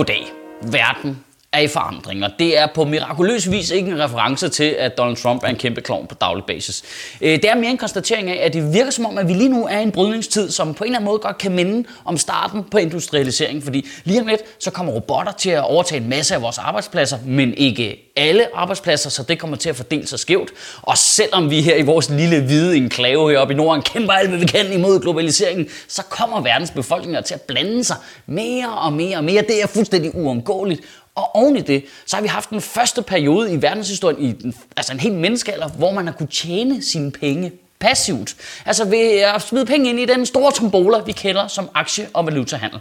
Goddag. Verden er i forandring, og det er på mirakuløs vis ikke en reference til, at Donald Trump er en kæmpe klovn på daglig basis. Øh, det er mere en konstatering af, at det virker som om, at vi lige nu er i en brydningstid, som på en eller anden måde godt kan minde om starten på industrialisering, fordi lige om lidt, så kommer robotter til at overtage en masse af vores arbejdspladser, men ikke alle arbejdspladser, så det kommer til at fordele sig skævt. Og selvom vi her i vores lille hvide enklave heroppe i Norden kæmper alt, hvad vi kan imod globaliseringen, så kommer verdens befolkninger til at blande sig mere og mere og mere. Det er fuldstændig uundgåeligt. Og oven i det, så har vi haft den første periode i verdenshistorien, i den, altså en helt menneskealder, hvor man har kunne tjene sine penge passivt. Altså ved at smide penge ind i den store tombola, vi kender som aktie- og valutahandel.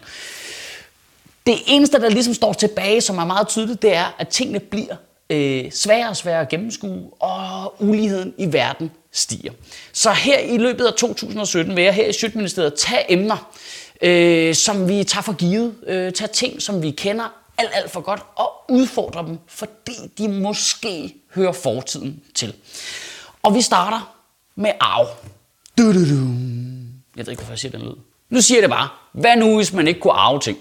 Det eneste, der ligesom står tilbage, som er meget tydeligt, det er, at tingene bliver øh, sværere og sværere at gennemskue, og uligheden i verden stiger. Så her i løbet af 2017 vil jeg her i Sjøtministeriet tage emner, øh, som vi tager for givet, øh, tage ting, som vi kender alt, alt for godt, og udfordrer dem, fordi de måske hører fortiden til. Og vi starter med arv. Du, du, du. Jeg ved ikke, hvorfor jeg siger den lyd. Nu siger jeg det bare. Hvad nu, hvis man ikke kunne arve ting?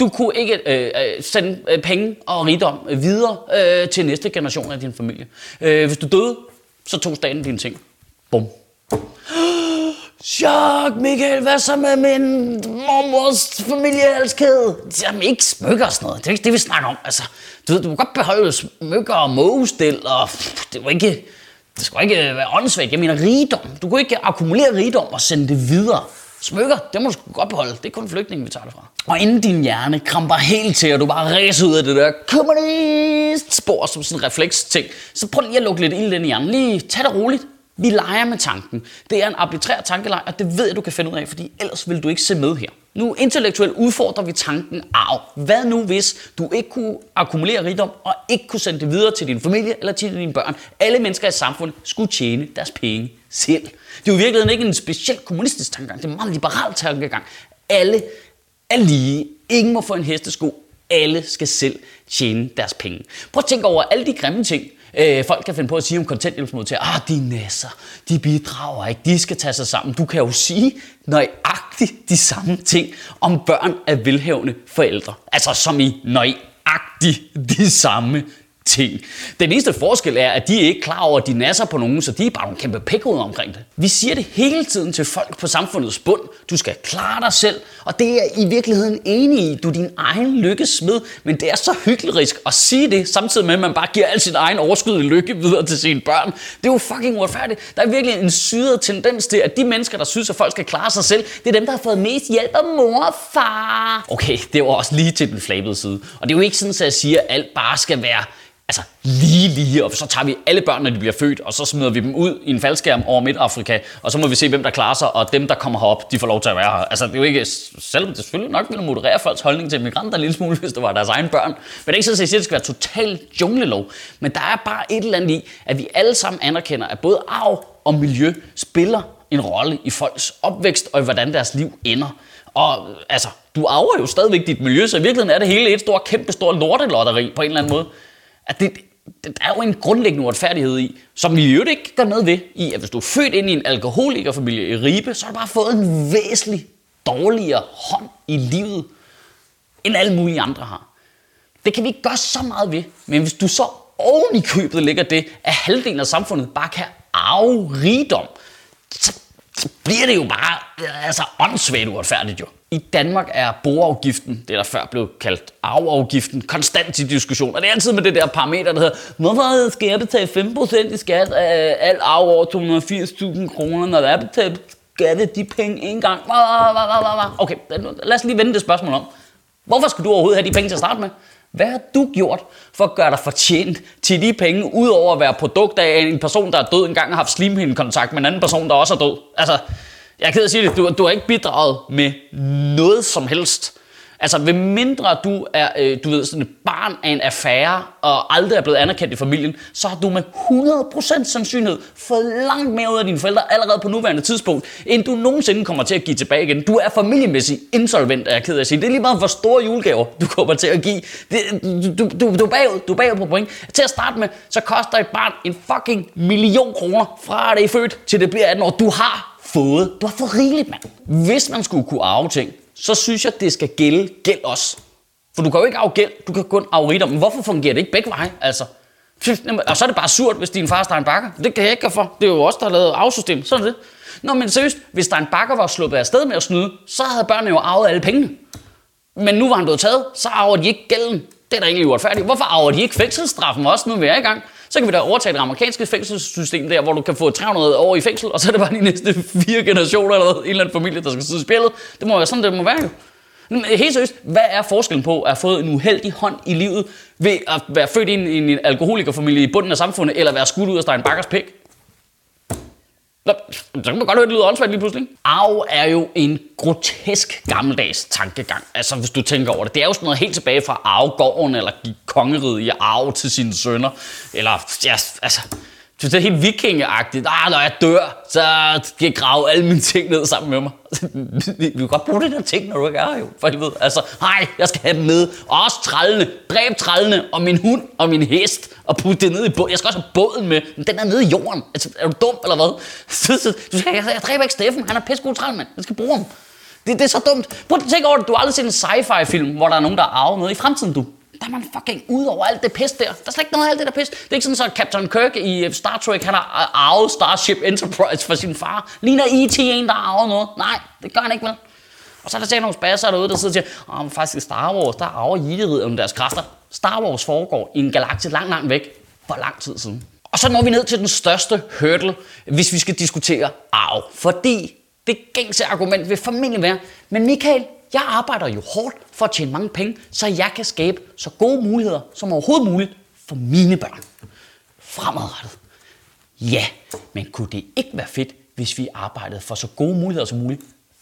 Du kunne ikke øh, øh sende øh, penge og rigdom videre øh, til næste generation af din familie. Øh, hvis du døde, så tog staten dine ting. Bum. Chok, Michael, hvad så med min mormors familiehalskæde? Jamen ikke smykker og sådan noget. Det er ikke det, vi snakker om. Altså, du ved, du må godt beholde smykker og mågestil, og det var ikke... Det skal ikke være åndssvagt. Jeg mener rigdom. Du kan ikke akkumulere rigdom og sende det videre. Smykker, det må du godt beholde. Det er kun flygtningen, vi tager det fra. Og inden din hjerne kramper helt til, og du bare ræser ud af det der kommunist-spor som sådan en refleks ting, så prøv lige at lukke lidt ild ind i hjernen. Lige tag det roligt. Vi leger med tanken. Det er en arbitrær tankeleg, og det ved jeg, du kan finde ud af, fordi ellers vil du ikke se med her. Nu intellektuelt udfordrer vi tanken af, hvad nu hvis du ikke kunne akkumulere rigdom og ikke kunne sende det videre til din familie eller til dine børn? Alle mennesker i samfundet skulle tjene deres penge selv. Det er jo i virkeligheden ikke en speciel kommunistisk tankegang, det er en meget liberal tankegang. Alle er lige. Ingen må få en hestesko. Alle skal selv tjene deres penge. Prøv at tænke over alle de grimme ting, øh, folk kan finde på at sige om kontanthjælpsmodtagere, ah, de næsser, de bidrager ikke, de skal tage sig sammen. Du kan jo sige nøjagtigt de samme ting om børn af velhavende forældre. Altså som i nøjagtigt de samme ting. Den eneste forskel er, at de er ikke klar over, at de nasser på nogen, så de er bare nogle kæmpe pækhoveder omkring det. Vi siger det hele tiden til folk på samfundets bund. Du skal klare dig selv, og det er i virkeligheden enig i. Du er din egen lykkesmed, men det er så hyggeligt at sige det, samtidig med, at man bare giver al sin egen overskud lykke videre til sine børn. Det er jo fucking uretfærdigt. Der er virkelig en syret tendens til, at de mennesker, der synes, at folk skal klare sig selv, det er dem, der har fået mest hjælp af mor og far. Okay, det var også lige til den flabede side. Og det er jo ikke sådan, at jeg siger, at alt bare skal være altså lige lige, og så tager vi alle børn, når de bliver født, og så smider vi dem ud i en faldskærm over Midt-Afrika, og så må vi se, hvem der klarer sig, og dem, der kommer herop, de får lov til at være her. Altså, det er jo ikke, selvom det selvfølgelig nok ville moderere folks holdning til migranter en lille smule, hvis det var deres egen børn. Men det er ikke sådan, at det skal være total junglelov. Men der er bare et eller andet i, at vi alle sammen anerkender, at både arv og miljø spiller en rolle i folks opvækst, og i hvordan deres liv ender. Og altså, du arver jo stadigvæk dit miljø, så i virkeligheden er det hele et stort, kæmpe stort lortelotteri på en eller anden måde at det, det, der er jo en grundlæggende uretfærdighed i, som vi jo ikke gør noget ved, i at hvis du er født ind i en alkoholikerfamilie i Ribe, så har du bare fået en væsentlig dårligere hånd i livet, end alle mulige andre har. Det kan vi ikke gøre så meget ved, men hvis du så oven i købet ligger det, at halvdelen af samfundet bare kan arve rigdom, så, så bliver det jo bare øh, altså, åndssvagt uretfærdigt jo. I Danmark er boafgiften, det der før blev kaldt arveafgiften, konstant til diskussion. Og det er altid med det der parameter, der hedder, hvorfor skal jeg betale 5% i skat af alt arv over 280.000 kroner, når der er betalt skat af de penge en gang? Okay, lad os lige vende det spørgsmål om. Hvorfor skal du overhovedet have de penge til at starte med? Hvad har du gjort for at gøre dig fortjent til de penge, udover at være produkt af en person, der er død engang og har haft slimhindekontakt med en anden person, der også er død? Altså, jeg er ked af at sige det, du, du har ikke bidraget med noget som helst. Altså, ved mindre du er, øh, du ved, sådan et barn af en affære, og aldrig er blevet anerkendt i familien, så har du med 100% sandsynlighed fået langt mere ud af dine forældre allerede på nuværende tidspunkt, end du nogensinde kommer til at give tilbage igen. Du er familiemæssigt insolvent, er jeg ked af at sige. Det er lige meget, hvor store julegaver du kommer til at give. Det, du, du, du, er bagud, du er bagud på point. Til at starte med, så koster et barn en fucking million kroner fra det er født til det bliver 18 år. Du har fået. Du har fået rigeligt, mand. Hvis man skulle kunne arve ting, så synes jeg, det skal gælde gæld også. For du kan jo ikke arve gæld, du kan kun arve rigdom. Men hvorfor fungerer det ikke begge veje? Altså, og så er det bare surt, hvis din far er en bakker. Det kan jeg ikke for. Det er jo også der har lavet arvesystem. Sådan er det. Nå, men seriøst, hvis der en bakker var sluppet af sted med at snyde, så havde børnene jo arvet alle pengene. Men nu var han blevet taget, så arver de ikke gælden. Det er da egentlig uretfærdigt. Hvorfor arver de ikke fængselsstraffen også, nu vi er i gang? Så kan vi da overtage det amerikanske fængselssystem der, hvor du kan få 300 år i fængsel, og så er det bare de næste fire generationer eller en eller anden familie, der skal sidde i spillet. Det må være sådan, det må være jo. Men øh, helt seriøst, hvad er forskellen på at have fået en uheldig hånd i livet ved at være født ind i en alkoholikerfamilie i bunden af samfundet, eller være skudt ud af Stein Bakkers pik? Nå, så kan man godt høre, at det lyder åndssvagt lige pludselig. Arv er jo en grotesk gammeldags tankegang. Altså, hvis du tænker over det. Det er jo sådan noget helt tilbage fra arvegården, eller give kongeriget i arv til sine sønner. Eller, ja, altså, det er helt vikingeagtigt. Ah, når jeg dør, så skal jeg grave alle mine ting ned sammen med mig. Altså, vi kan godt bruge det der ting, når du ikke er her, jo. For helvede. Altså, hej, jeg skal have dem med. Og også trællene. Dræb trællene og min hund og min hest. Og putte det ned i båden. Jeg skal også have båden med. Men den er nede i jorden. Altså, er du dum eller hvad? du skal, jeg, jeg dræber ikke Steffen. Han er pisse god mand. Jeg skal bruge ham. Det, det, er så dumt. Prøv at tænke over det. Du har aldrig set en sci-fi film, hvor der er nogen, der arver arvet noget i fremtiden, du der er man fucking ud over alt det pis der. Der er slet ikke noget af alt det der pis. Det er ikke sådan, så Captain Kirk i øh, Star Trek, han har øh, arvet Starship Enterprise for sin far. Ligner E.T. en, der har arvet noget? Nej, det gør han ikke vel. Og så er der sikkert nogle spasser derude, der sidder og siger, oh, faktisk i Star Wars, der arver jægerighed om deres kræfter. Star Wars foregår i en galakse langt, langt væk. For lang tid siden. Og så når vi ned til den største hurdle, hvis vi skal diskutere arv. Fordi det gængse argument vil formentlig være, men Michael, jeg arbejder jo hårdt for at tjene mange penge, så jeg kan skabe så gode muligheder som overhovedet muligt for mine børn. Fremadrettet. Ja, men kunne det ikke være fedt, hvis vi arbejdede for så gode muligheder som muligt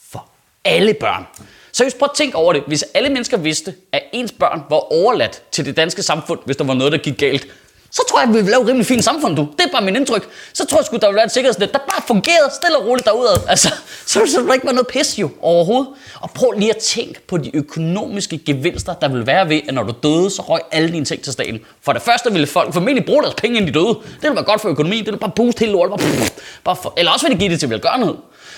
for alle børn? Så hvis prøv at tænke over det. Hvis alle mennesker vidste, at ens børn var overladt til det danske samfund, hvis der var noget, der gik galt, så tror jeg, at vi vil lave et rimelig fint samfund, du. Det er bare min indtryk. Så tror jeg sgu, der vil være et sikkerhedsnet, der bare fungerede stille og roligt derudad. Altså, så vil der ikke være noget pis jo overhovedet. Og prøv lige at tænke på de økonomiske gevinster, der vil være ved, at når du døde, så røg alle dine ting til staten. For det første ville folk formentlig bruge deres penge, inden de døde. Det ville være godt for økonomien. Det ville bare booste hele lortet. Bare, pff, bare for, eller også ville de give det til velgørenhed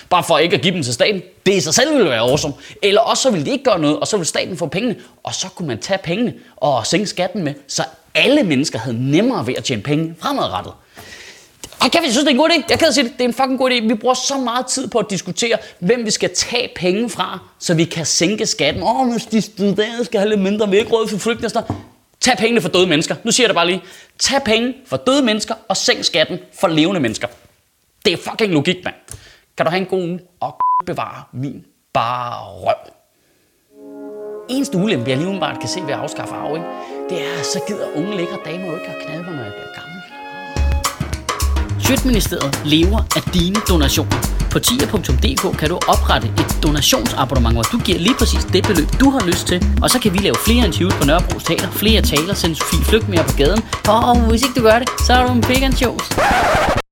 bare for ikke at give dem til staten. Det i sig selv ville være awesome. Eller også så ville de ikke gøre noget, og så ville staten få pengene, og så kunne man tage pengene og sænke skatten med, så alle mennesker havde nemmere ved at tjene penge fremadrettet. Og kan vi synes, det er en god idé? Jeg kan sige det, det er en fucking god idé. Vi bruger så meget tid på at diskutere, hvem vi skal tage penge fra, så vi kan sænke skatten. Åh, oh, hvis de studerende skal have lidt mindre, vi ikke råd for flygtninge. Tag pengene for døde mennesker. Nu siger jeg det bare lige. Tag penge for døde mennesker og sænk skatten for levende mennesker. Det er fucking logik, mand. Kan du have en god uge og bevare min bare røv. Eneste ulempe, jeg lige umiddelbart kan se ved at afskaffe arv, ikke? det er, så gider unge lækre damer jo ikke at knalde mig, når jeg bliver gammel. Sjøtministeriet lever af dine donationer. På tier.dk kan du oprette et donationsabonnement, hvor du giver lige præcis det beløb, du har lyst til. Og så kan vi lave flere interviews på Nørrebro Teater, flere taler, sende Sofie Flygt mere på gaden. Og hvis ikke du gør det, så er du en big and.